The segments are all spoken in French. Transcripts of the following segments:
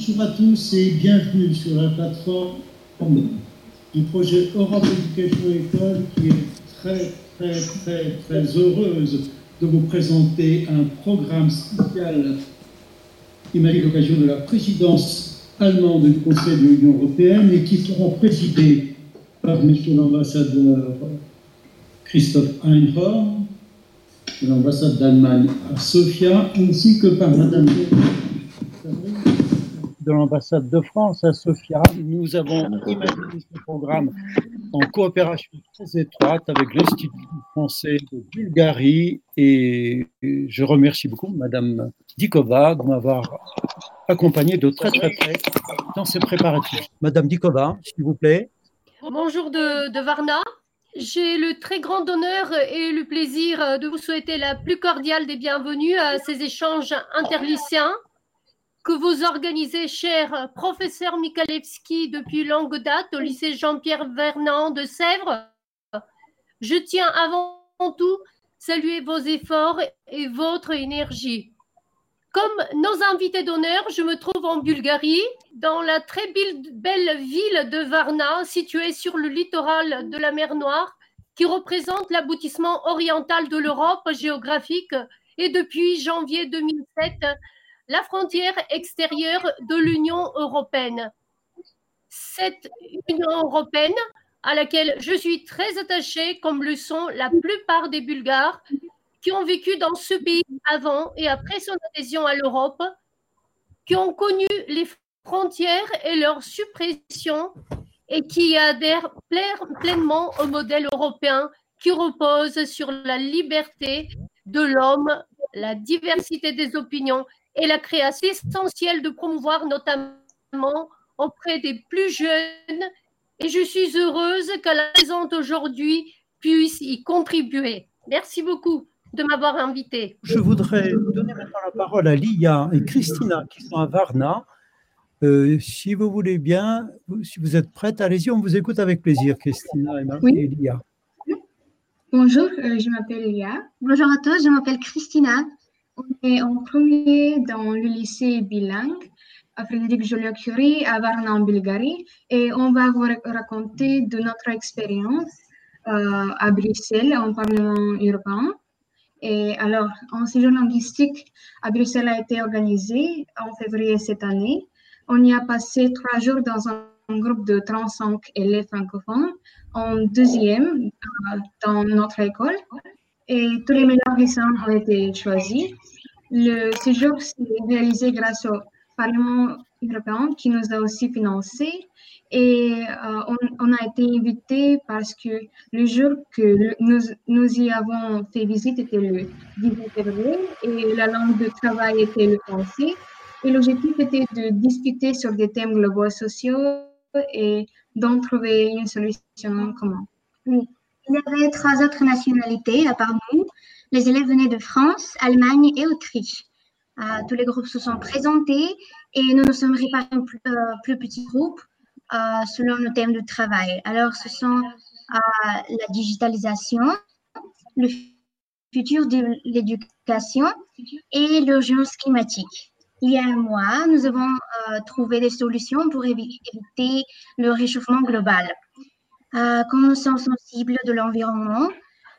Bonjour à tous et bienvenue sur la plateforme du projet Europe Education École qui est très très très très heureuse de vous présenter un programme spécial qui eu l'occasion de la présidence allemande du Conseil de l'Union européenne et qui sera présidé par M. l'ambassadeur Christophe Einhorn de l'ambassade d'Allemagne à Sofia, ainsi que par Mme de l'ambassade de France à Sofia. Nous avons imaginé ce programme en coopération très étroite avec l'Institut français de Bulgarie et je remercie beaucoup Madame Dikova de m'avoir accompagné de très très près dans ces préparatifs. Madame Dikova, s'il vous plaît. Bonjour de, de Varna. J'ai le très grand honneur et le plaisir de vous souhaiter la plus cordiale des bienvenues à ces échanges interlycéens que vous organisez, cher professeur Mikalevski, depuis longue date au lycée Jean-Pierre Vernant de Sèvres. Je tiens avant tout saluer vos efforts et votre énergie. Comme nos invités d'honneur, je me trouve en Bulgarie, dans la très belle ville de Varna, située sur le littoral de la mer Noire, qui représente l'aboutissement oriental de l'Europe géographique et depuis janvier 2007, la frontière extérieure de l'Union européenne. Cette Union européenne à laquelle je suis très attachée, comme le sont la plupart des Bulgares, qui ont vécu dans ce pays avant et après son adhésion à l'Europe, qui ont connu les frontières et leur suppression et qui adhèrent pleinement au modèle européen qui repose sur la liberté de l'homme, la diversité des opinions et la création essentielle de promouvoir notamment auprès des plus jeunes. Et je suis heureuse qu'à la présente aujourd'hui puisse y contribuer. Merci beaucoup de m'avoir invité. Je voudrais donner maintenant la parole à Lia et Christina qui sont à Varna. Euh, si vous voulez bien, si vous êtes prête, allez-y, on vous écoute avec plaisir, Christina et, oui. Lia. Bonjour, euh, je m'appelle Lia. Bonjour à tous, je m'appelle Christina. On est en premier dans le lycée bilingue à Frédéric Joliot-Curie à Varna en Bulgarie et on va vous raconter de notre expérience euh, à Bruxelles en Parlement européen. Et alors, un séjour linguistique à Bruxelles a été organisé en février cette année. On y a passé trois jours dans un, groupe de 35 élèves francophones en deuxième euh, dans notre école. Et tous les meilleurs lycéens ont été choisis. Le séjour s'est réalisé grâce au Parlement européen qui nous a aussi financé et euh, on, a été invité parce que le jour que nous, nous y avons fait visite était le 18 février et la langue de travail était le français. Et l'objectif était de discuter sur des thèmes globaux sociaux et d'en trouver une solution commune. Oui. Il y avait trois autres nationalités à part nous. Les élèves venaient de France, Allemagne et Autriche. Euh, tous les groupes se sont présentés et nous nous sommes répartis en plus, euh, plus petits groupes euh, selon nos thèmes de travail. Alors, ce sont la digitalisation, le futur de l'éducation et l'urgence climatique. Il y a un mois, nous avons trouvé des solutions pour éviter le réchauffement global. Comme nous sommes sensibles de l'environnement,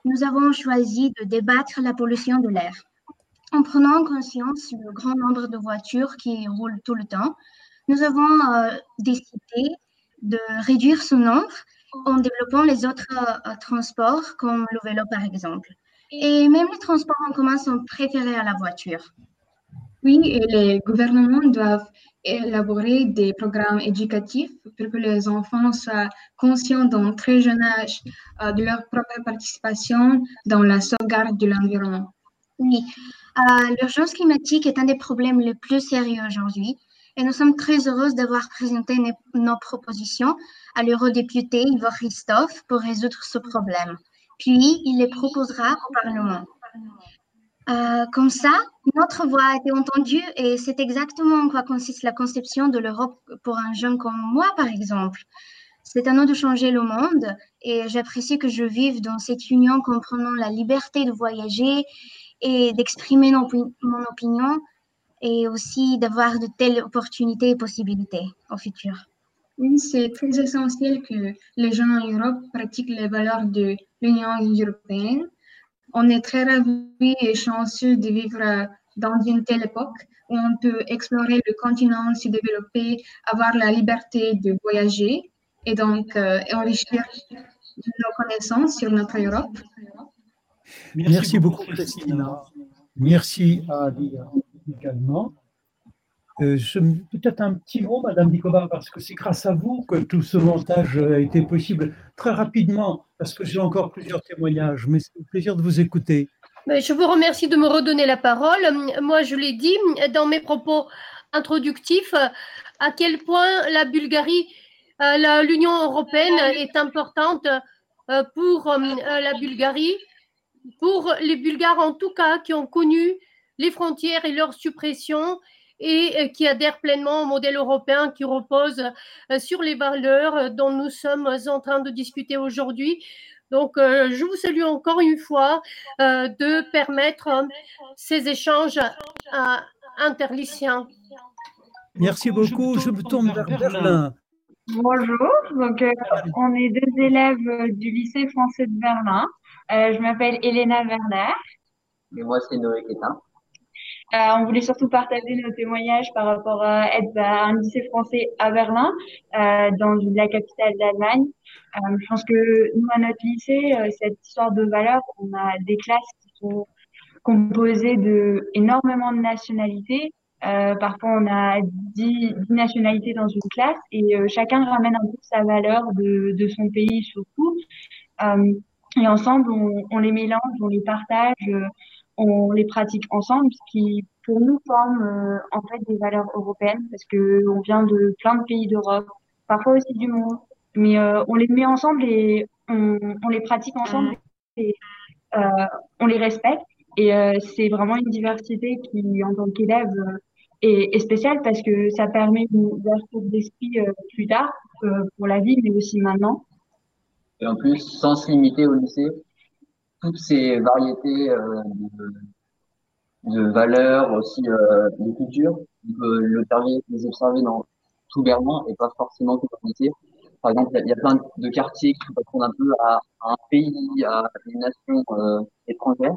nous avons choisi de débattre la pollution de l'air. En prenant conscience du grand nombre de voitures qui roulent tout le temps, nous avons euh, décidé de réduire ce nombre en développant les autres euh, transports, comme le vélo par exemple. Et même les transports en commun sont préférés à la voiture. Oui, les gouvernements doivent élaborer des programmes éducatifs pour que les enfants soient conscients d'un très jeune âge euh, de leur propre participation dans la sauvegarde de l'environnement. Oui, l'urgence climatique est un des problèmes les plus sérieux aujourd'hui et nous sommes très heureuses d'avoir présenté nos propositions à l'eurodéputé Ivo Christophe pour résoudre ce problème. Puis, il les proposera au Parlement. Euh, comme ça, notre voix a été entendue et c'est exactement en quoi consiste la conception de l'Europe pour un jeune comme moi, par exemple. C'est à nous de changer le monde et j'apprécie que je vive dans cette union comprenant la liberté de voyager et d'exprimer mon opinion et aussi d'avoir de telles opportunités et possibilités au futur. Oui, c'est très essentiel que les gens en Europe pratiquent les valeurs de l'Union européenne. On est très ravis et chanceux de vivre dans une telle époque où on peut explorer le continent, se développer, avoir la liberté de voyager et donc euh, enrichir nos connaissances sur notre Europe. Merci, beaucoup, Christina. Merci à Adia également. Euh, Peut-être un petit mot, Madame Dikova, parce que c'est grâce à vous que tout ce montage a été possible. Très rapidement, parce que j'ai encore plusieurs témoignages, mais c'est un plaisir de vous écouter. Je vous remercie de me redonner la parole. Moi, je l'ai dit dans mes propos introductifs, à quel point la Bulgarie, euh, l'Union européenne est importante euh, pour euh, la Bulgarie, pour les Bulgares en tout cas qui ont connu les frontières et leur suppression et qui adhèrent pleinement au modèle européen qui repose sur les valeurs dont nous sommes en train de discuter aujourd'hui. Donc, euh, je vous salue encore une fois euh, de permettre euh, ces échanges interlyciens. Merci beaucoup. Je me tourne vers Berlin. Bonjour, donc on est deux élèves du lycée français de Berlin. je m'appelle Elena Werner. Et moi, c'est Noé Quétin. On voulait surtout partager nos témoignages par rapport à être à un lycée français à Berlin, dans la capitale d'Allemagne. Euh, je pense que nous, à notre lycée, euh, cette histoire de valeurs, on a des classes qui sont composées de énormément de nationalités. Euh, parfois, on a dix, nationalités dans une classe et euh, chacun ramène un peu sa valeur de, de son pays surtout. Euh, et ensemble, on, on, les mélange, on les partage, on les pratique ensemble, ce qui pour nous forme en fait des valeurs européennes parce que on vient de plein de pays d'Europe, parfois aussi du monde. Mais euh, on les met ensemble et on, on les pratique ensemble et euh, on les respecte. Et euh, c'est vraiment une diversité qui, en tant qu'élève, est, est, spéciale parce que ça permet une ouverture d'esprit plus tard pour la vie, mais aussi maintenant. Et en plus, sans se limiter au lycée, toutes ces variétés de, de valeurs, aussi de culture, on peut le les observer dans tout Berlin et pas forcément tout le lycée. Par exemple, il y, a plein de quartiers qui correspondent un peu à, un pays, à une nation euh, étrangère.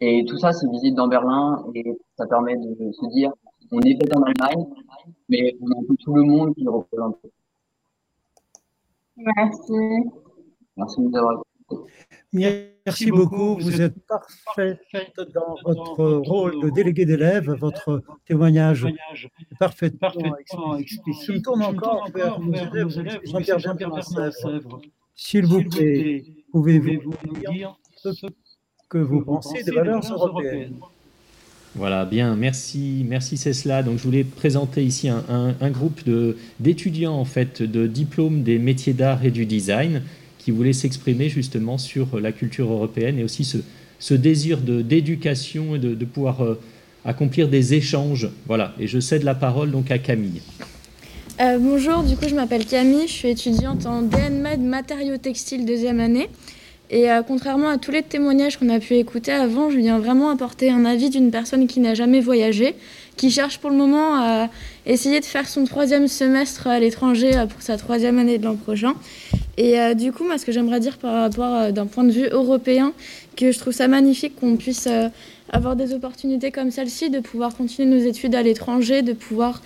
Et tout ça, c'est visible dans Berlin et ça permet de se dire, on est peut-être en Allemagne, mais on a un peu tout le monde qui représente. Merci. Merci de nous avoir Merci beaucoup. Vous êtes parfaite dans votre rôle de délégué d'élève. Votre témoignage est parfaitement explicite. Je me tourne encore vers nos élèves, Jean-Pierre Jean-Pierre S'il vous plaît, pouvez-vous nous dire ce que vous pensez des valeurs européennes voilà, bien, merci, merci Cesla. Donc, je voulais présenter ici un, un, un groupe d'étudiants en fait de diplôme des métiers d'art et du design qui voulait s'exprimer justement sur la culture européenne et aussi ce, désir d'éducation et de, pouvoir euh, accomplir des échanges. Voilà, et je cède la parole donc à Camille. Euh, bonjour, du coup je m'appelle Camille, je suis étudiante en DNMED matériaux textiles deuxième année. Et euh, contrairement à tous les témoignages qu'on a pu écouter avant, je viens vraiment apporter un avis d'une personne qui n'a jamais voyagé, qui cherche pour le moment à essayer de faire son troisième semestre à l'étranger euh, pour sa troisième année de l'an prochain. Et euh, du coup, moi, ce que j'aimerais dire par rapport euh, d'un point de vue européen, que je trouve ça magnifique qu'on puisse euh, avoir des opportunités comme celle-ci, de pouvoir continuer nos études à l'étranger, de pouvoir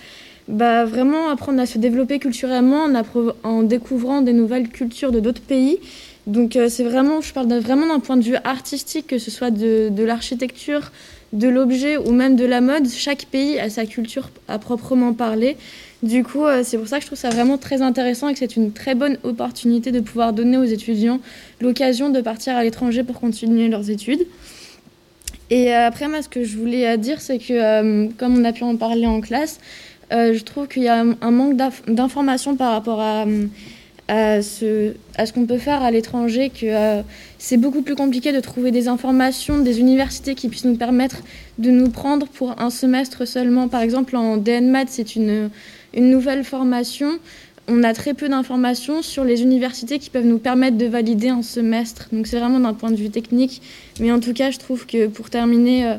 bah, vraiment apprendre à se développer culturellement en, découvrant des nouvelles cultures de d'autres pays. Donc euh, c'est vraiment, je parle vraiment d'un point de vue artistique, que ce soit de l'architecture, de l'objet ou même de la mode. Chaque pays a sa culture à proprement parler. Du coup, euh, c'est pour ça que je trouve ça vraiment très intéressant et que c'est une très bonne opportunité de pouvoir donner aux étudiants l'occasion de partir à l'étranger pour continuer leurs études. Et euh, après, moi, ce que je voulais dire, c'est que, euh, comme on a pu en parler en classe, je trouve qu'il y a un manque d'informations par rapport à, à ce, qu'on peut faire à l'étranger, que c'est beaucoup plus compliqué de trouver des informations, des universités qui puissent nous permettre de nous prendre pour un semestre seulement. Par exemple, en DNMAT, c'est une nouvelle formation, on a très peu d'informations sur les universités qui peuvent nous permettre de valider un semestre. Donc c'est vraiment d'un point de vue technique. Mais en tout cas, je trouve que pour terminer, euh,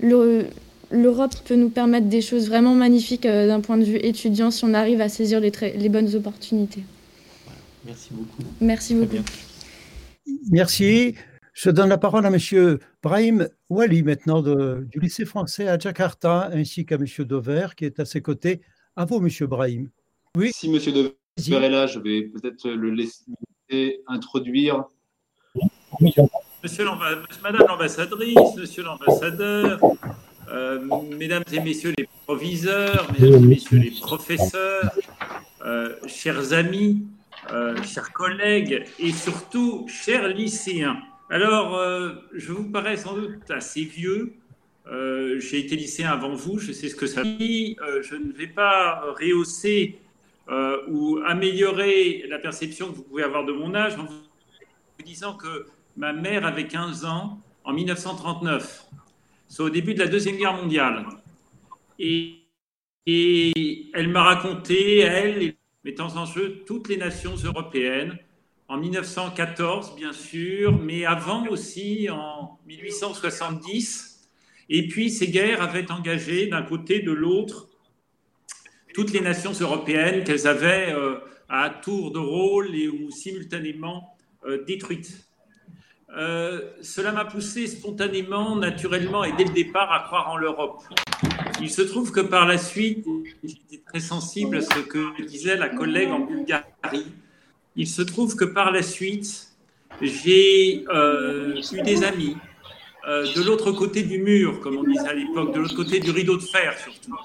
le, l'Europe peut nous permettre des choses vraiment magnifiques d'un point de vue étudiant si on arrive à saisir les bonnes opportunités. Merci beaucoup. Merci beaucoup. Merci. Je donne la parole à M. Brahim Wali maintenant du lycée français à Jakarta, ainsi qu'à M. Dover qui est à ses côtés. À vous, M. Brahim. Oui. Si M. Dover est là, je vais peut-être le laisser introduire. Monsieur Madame l'ambassadrice, Monsieur l'ambassadeur, euh, Mesdames et Messieurs les proviseurs, Mesdames et Messieurs les professeurs, euh, chers amis, euh, chers collègues et surtout chers lycéens. Alors, euh, je vous parais sans doute assez vieux. Euh, j'ai été lycéen avant vous, je sais ce que ça dit. je ne vais pas rehausser ou améliorer la perception que vous pouvez avoir de mon âge en vous disant que ma mère avait 15 ans en 1939, soit au début de la Deuxième Guerre mondiale. Et, et elle m'a raconté, elle mettant en jeu toutes les nations européennes, en 1914 bien sûr, mais avant aussi en 1870. Et puis ces guerres avaient engagé d'un côté de l'autre toutes les nations européennes qu'elles avaient euh, à tour de rôle et ou simultanément euh, détruites. Euh, cela m'a poussé spontanément, naturellement et dès le départ à croire en l'Europe. Il se trouve que par la suite, très sensible à ce que disait la collègue en Bulgarie. Il se trouve que par la suite, j'ai euh, eu des amis euh, de l'autre côté du mur, comme on disait à l'époque, de l'autre côté du rideau de fer surtout,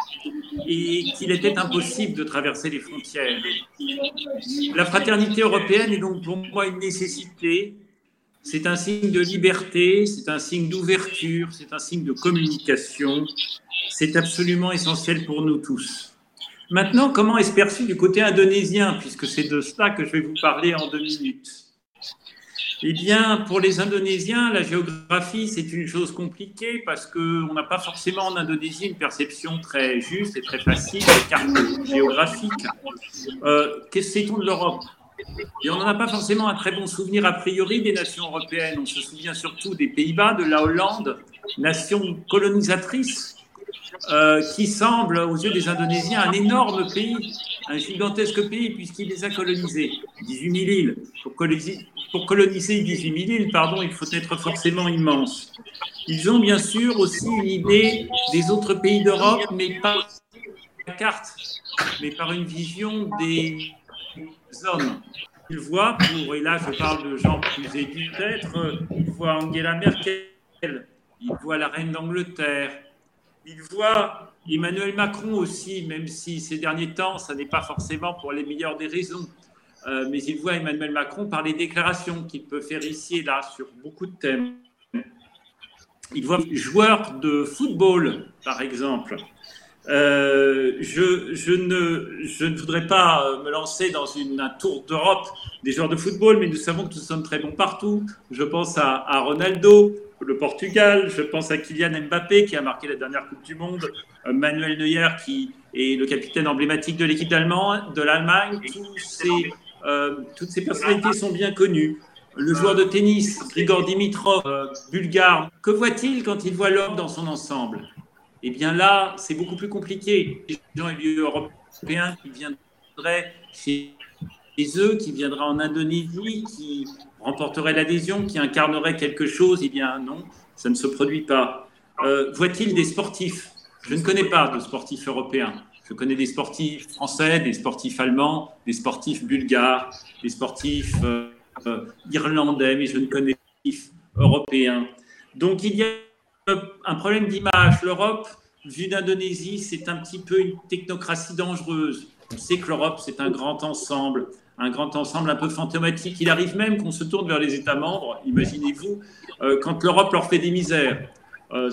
et qu'il était impossible de traverser les frontières. La fraternité européenne est donc pour moi une nécessité, c'est un signe de liberté, c'est un signe d'ouverture, c'est un signe de communication. C'est absolument essentiel pour nous tous. Maintenant, comment est-ce perçu du côté indonésien, puisque c'est de cela que je vais vous parler en deux minutes? Eh bien, pour les Indonésiens, la géographie, c'est une chose compliquée parce qu'on n'a pas forcément en Indonésie une perception très juste et très facile des cartes géographiques. Euh, Qu'est-ce que c'est de l'Europe? Et on n'en a pas forcément un très bon souvenir a priori des nations européennes. On se souvient surtout des Pays-Bas, de la Hollande, nation colonisatrice, euh, qui semble aux yeux des Indonésiens un énorme pays, un gigantesque pays, puisqu'il les a colonisés. 18 000 îles. Pour coloniser, pour coloniser 18 000 îles, pardon, il faut être forcément immense. Ils ont bien sûr aussi une idée des autres pays d'Europe, mais pas la carte, mais par une vision des hommes. Il voit, pour, et là je parle de gens plus aidus peut-être, il voit Angela Merkel, il voit la reine d'Angleterre, il voit Emmanuel Macron aussi, même si ces derniers temps, ça n'est pas forcément pour les meilleures des raisons. Euh, mais il voit Emmanuel Macron par les déclarations qu'il peut faire ici et là sur beaucoup de thèmes. Il voit joueurs de football, par exemple, euh, je, ne, voudrais pas me lancer dans un tour d'Europe des joueurs de football, mais nous savons que nous sommes très bons partout. Je pense à, Ronaldo, le Portugal, je pense à Kylian Mbappé qui a marqué la dernière Coupe du Monde, euh, Manuel Neuer qui est le capitaine emblématique de l'équipe de l'Allemagne. Euh, toutes ces personnalités sont bien connues. Le joueur de tennis, Grigor Dimitrov, bulgare, que voit-il quand il voit l'homme dans son ensemble? Eh bien là, c'est beaucoup plus compliqué. Les gens européens qui viendraient chez eux, qui viendraient en Indonésie, qui remporteraient l'adhésion, qui incarneraient quelque chose, eh bien non, ça ne se produit pas. Euh, Voit-il des sportifs? Je ne connais pas de sportifs européens. Je connais des sportifs français, des sportifs allemands, des sportifs bulgares, des sportifs euh, euh, irlandais, mais je ne connais pas des sportifs européens. Donc il y a un problème d'image. L'Europe, vue d'Indonésie, c'est un petit peu une technocratie dangereuse. On sait que l'Europe, c'est un grand ensemble, un grand ensemble un peu fantomatique. Il arrive même qu'on se tourne vers les États membres, imaginez-vous, euh, quand l'Europe leur fait des misères. Euh,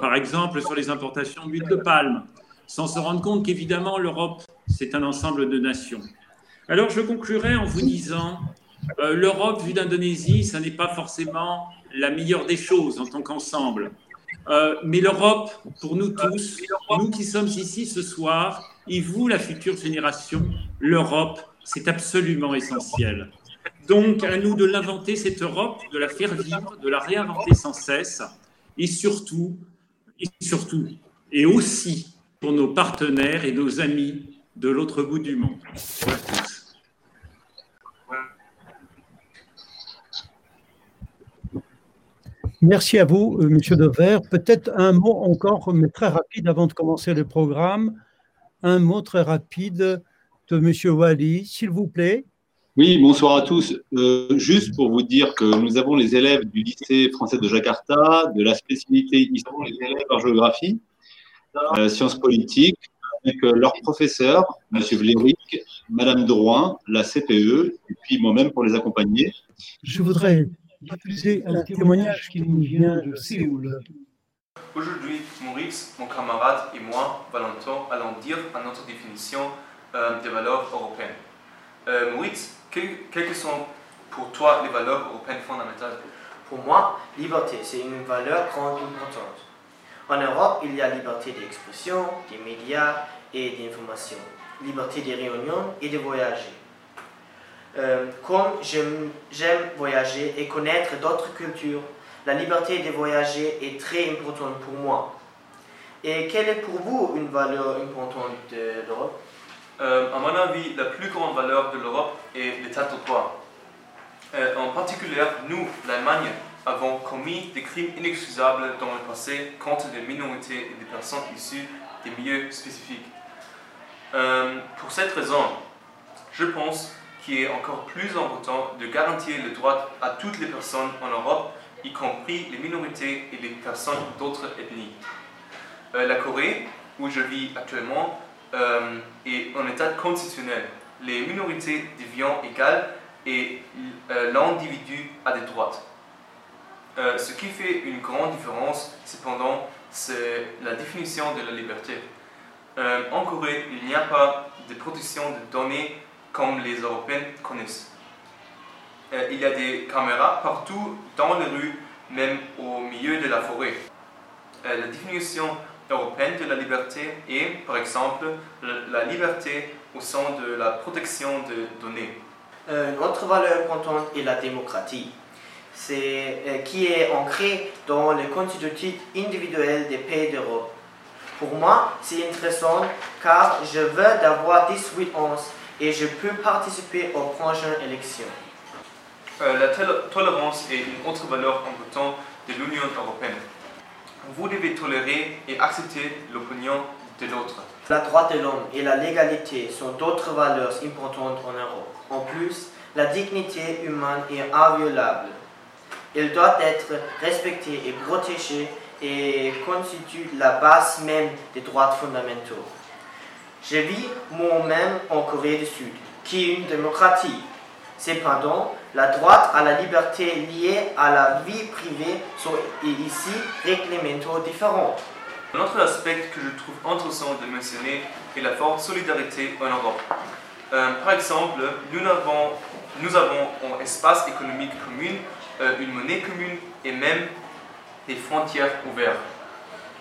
par exemple, sur les importations d'huile de palme, sans se rendre compte qu'évidemment, l'Europe, c'est un ensemble de nations. Alors, je conclurai en vous disant, euh, l'Europe, vue d'Indonésie, ça n'est pas forcément la meilleure des choses en tant qu'ensemble. Mais l'Europe, pour nous tous, nous qui sommes ici ce soir, et vous, la future génération, l'Europe, c'est absolument essentiel. Donc, à nous de l'inventer, cette Europe, de la faire vivre, de la réinventer sans cesse, et surtout, et surtout, et aussi pour nos partenaires et nos amis de l'autre bout du monde. Merci à vous, euh, Monsieur Dever. Peut-être un mot encore, mais très rapide avant de commencer le programme. Un mot très rapide de Monsieur Wally, s'il vous plaît. Oui, bonsoir à tous. Euh, juste pour vous dire que nous avons les élèves du lycée français de Jakarta, de la spécialité histoire, les élèves en géographie, euh, sciences politiques, avec euh, leur professeur, M. Vléric, Madame Drouin, la CPE, et puis moi-même pour les accompagner. Je voudrais diffuser un témoignage qui nous vient de Séoul. Aujourd'hui, Maurice, mon camarade et moi, Valentin, allons dire à notre définition euh, des valeurs européennes. Euh, Maurice, quelles sont pour toi les valeurs européennes fondamentales? Pour moi, liberté, c'est une valeur grande importante. En Europe, il y a liberté d'expression, des médias et d'information, liberté de réunion et de voyager. Euh, comme j'aime voyager et connaître d'autres cultures, la liberté de voyager est très importante pour moi. Et quelle est pour vous une valeur importante de l'Europe euh, À mon avis, la plus grande valeur de l'Europe est l'état de droit. Euh, en particulier, nous, l'Allemagne, avons commis des crimes inexcusables dans le passé contre des minorités et des personnes issues des milieux spécifiques. pour cette raison, je pense qui est encore plus important de garantir le droit à toutes les personnes en Europe, y compris les minorités et les personnes d'autres ethnies. Euh, la Corée, où je vis actuellement, euh, est en état constitutionnel. Les minorités deviennent égales et euh, l'individu a des droits. ce qui fait une grande différence, cependant, c'est la définition de la liberté. en Corée, il n'y a pas de protection de données comme les Européens connaissent. Euh, il y a des caméras partout dans les rues, même au milieu de la forêt. Euh, la définition européenne de la liberté est, par exemple, la liberté au sein de la protection de données. Euh, une autre valeur importante est la démocratie, c'est, qui est ancrée dans le constitutif individuel des pays d'Europe. Pour moi, c'est intéressant car je veux d'avoir 18 ans et je peux participer aux prochaines élections. Euh, la tolérance est une autre valeur importante de l'Union européenne. Vous devez tolérer et accepter l'opinion de l'autre. La droit de l'homme et la légalité sont d'autres valeurs importantes en Europe. En plus, la dignité humaine est inviolable. Elle doit être respectée et protégée et constitue la base même des droits fondamentaux. Je vis moi-même en Corée du Sud, qui est une démocratie. Cependant, la droite à la liberté liée à la vie privée sont ici réglementaires différents. Un autre aspect que je trouve intéressant de mentionner est la forte solidarité en Europe. Euh, par exemple, nous avons, nous avons un espace économique commun, euh, une monnaie commune et même des frontières ouvertes.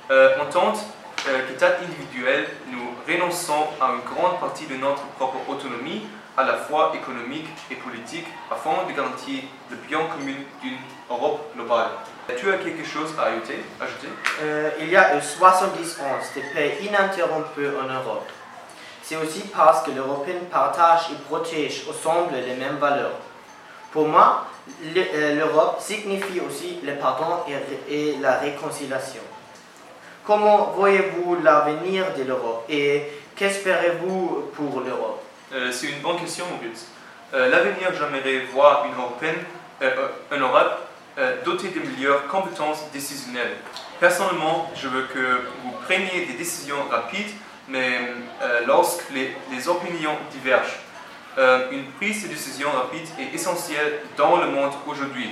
Euh, entente euh, qu'État individuel, nous renonçons à une grande partie de notre propre autonomie, à la fois économique et politique, afin de garantir le bien commun d'une Europe globale. Tu as quelque chose à ajouter, euh, Il y a 70 ans de paix ininterrompus en Europe. C'est aussi parce que l'Européen partage et protège ensemble les mêmes valeurs. Pour moi, euh, l'Europe signifie aussi le pardon et la réconciliation. Comment voyez-vous l'avenir de l'Europe et qu'espérez-vous pour l'Europe? Euh, C'est une bonne question, Maurice. Euh, l'avenir, j'aimerais voir une, euh, une Europe dotée de meilleures compétences décisionnelles. Personnellement, je veux que vous preniez des décisions rapides, mais lorsque les, opinions divergent. une prise de décision rapide est essentielle dans le monde aujourd'hui.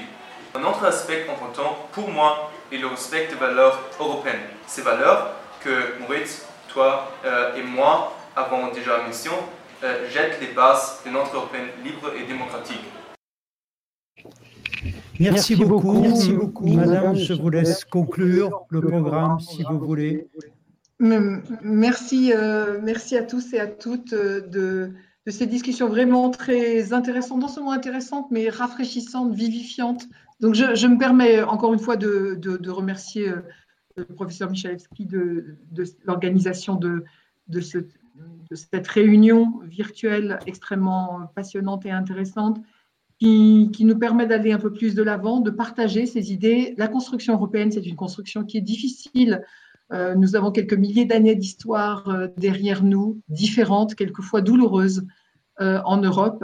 Un autre aspect important pour moi est le respect des valeurs européennes. Ces valeurs que Moritz, toi euh, et moi avons déjà mentionnées euh, jettent les bases de notre Européenne libre et démocratique. Merci, beaucoup. Merci beaucoup. Madame, je vous laisse conclure le programme si vous voulez. Merci, euh, merci à tous et à toutes de, de ces discussions vraiment très intéressantes, non seulement intéressantes, mais rafraîchissantes, vivifiantes. Donc, je, me permets encore une fois de, remercier le professeur Michalewski de, l'organisation de, de, ce, de, cette réunion virtuelle extrêmement passionnante et intéressante qui, nous permet d'aller un peu plus de l'avant, de partager ces idées. La construction européenne, c'est une construction qui est difficile. Euh, nous avons quelques milliers d'années d'histoire euh, derrière nous, différentes, quelquefois douloureuses euh, en Europe.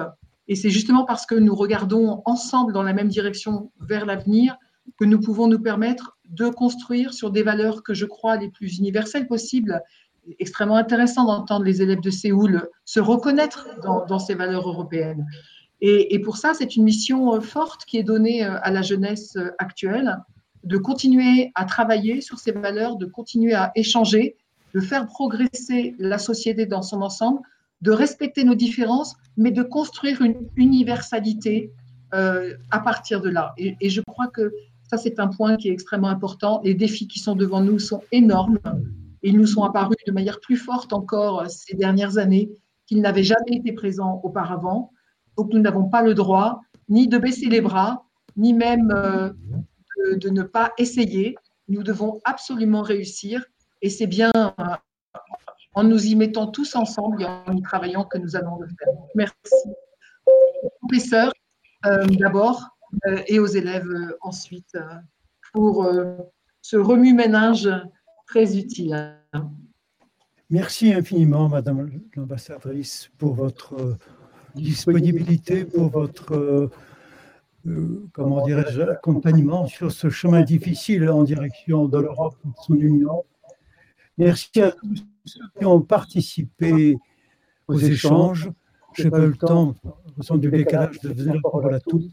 Et c'est justement parce que nous regardons ensemble dans la même direction vers l'avenir que nous pouvons nous permettre de construire sur des valeurs que je crois les plus universelles possibles. Extrêmement intéressant d'entendre les élèves de Séoul se reconnaître dans, ces valeurs européennes. Et, et pour ça, c'est une mission euh, forte qui est donnée euh, à la jeunesse euh, actuelle de continuer à travailler sur ces valeurs, de continuer à échanger, de faire progresser la société dans son ensemble, de respecter nos différences, mais de construire une universalité euh, à partir de là. Et, je crois que ça, c'est un point qui est extrêmement important. Les défis qui sont devant nous sont énormes et ils nous sont apparus de manière plus forte encore ces dernières années qu'ils n'avaient jamais été présents auparavant. Donc, nous n'avons pas le droit ni de baisser les bras, ni même euh, de, ne pas essayer. Nous devons absolument réussir et c'est bien euh, en nous y mettant tous ensemble et en y travaillant que nous allons le faire. Merci. Professeur, euh, d'abord, euh, et aux élèves euh, ensuite pour ce remue-ménage très utile. Merci infiniment, Madame l'ambassadrice, pour votre disponibilité, pour votre, comment dirais-je, accompagnement sur ce chemin difficile en direction de l'Europe de son union. Merci à tous ceux qui ont participé aux échanges. Je n'ai pas eu le temps, en raison du décalage, de donner la parole à tous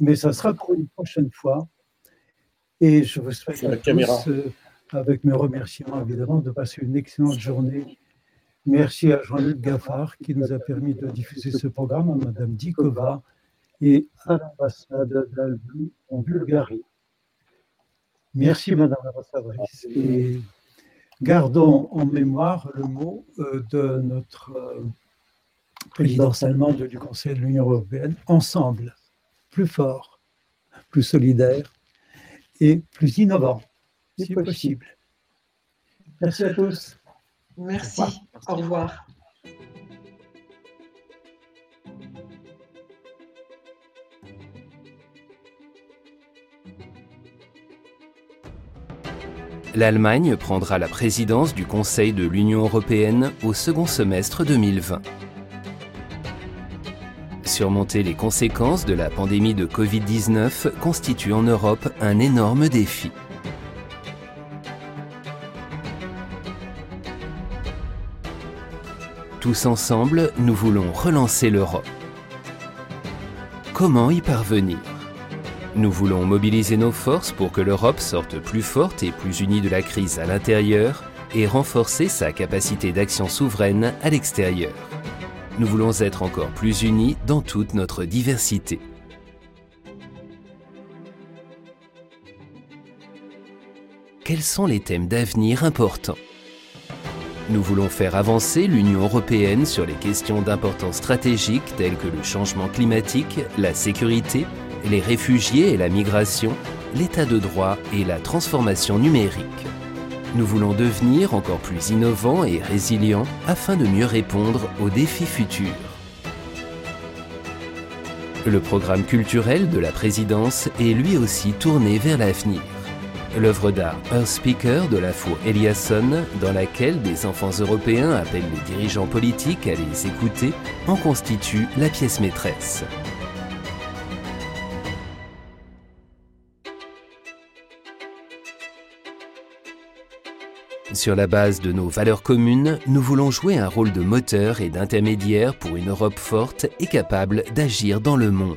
mais ça sera pour une prochaine fois. Et je vous souhaite à tous, euh, avec mes remerciements évidemment, de passer une excellente journée. Merci à Jean-Luc Gaffard qui nous a permis de diffuser ce programme, à Madame Dikova et à l'ambassade d'Albi en Bulgarie. Merci Madame l'ambassadrice. Et gardons en mémoire le mot euh, de notre euh, présidence allemande du Conseil de l'Union européenne, ensemble plus fort, plus solidaire et plus innovant, si possible. Merci à tous. Merci. Au revoir. L'Allemagne prendra la présidence du Conseil de l'Union européenne au second semestre 2020 surmonter les conséquences de la pandémie de Covid-19 constitue en Europe un énorme défi. Tous ensemble, nous voulons relancer l'Europe. Comment y parvenir? Nous voulons mobiliser nos forces pour que l'Europe sorte plus forte et plus unie de la crise à l'intérieur et renforcer sa capacité d'action souveraine à l'extérieur nous voulons être encore plus unis dans toute notre diversité. Quels sont les thèmes d'avenir importants? Nous voulons faire avancer l'Union européenne sur les questions d'importance stratégique telles que le changement climatique, la sécurité, les réfugiés et la migration, l'état de droit et la transformation numérique. Nous voulons devenir encore plus innovants et résilients afin de mieux répondre aux défis futurs. Le programme culturel de la présidence est lui aussi tourné vers l'avenir. L'œuvre d'art Earth Speaker de la Four Eliasson, dans laquelle des enfants européens appellent les dirigeants politiques à les écouter, en constitue la pièce maîtresse. Sur la base de nos valeurs communes, nous voulons jouer un rôle de moteur et d'intermédiaire pour une Europe forte et capable d'agir dans le monde.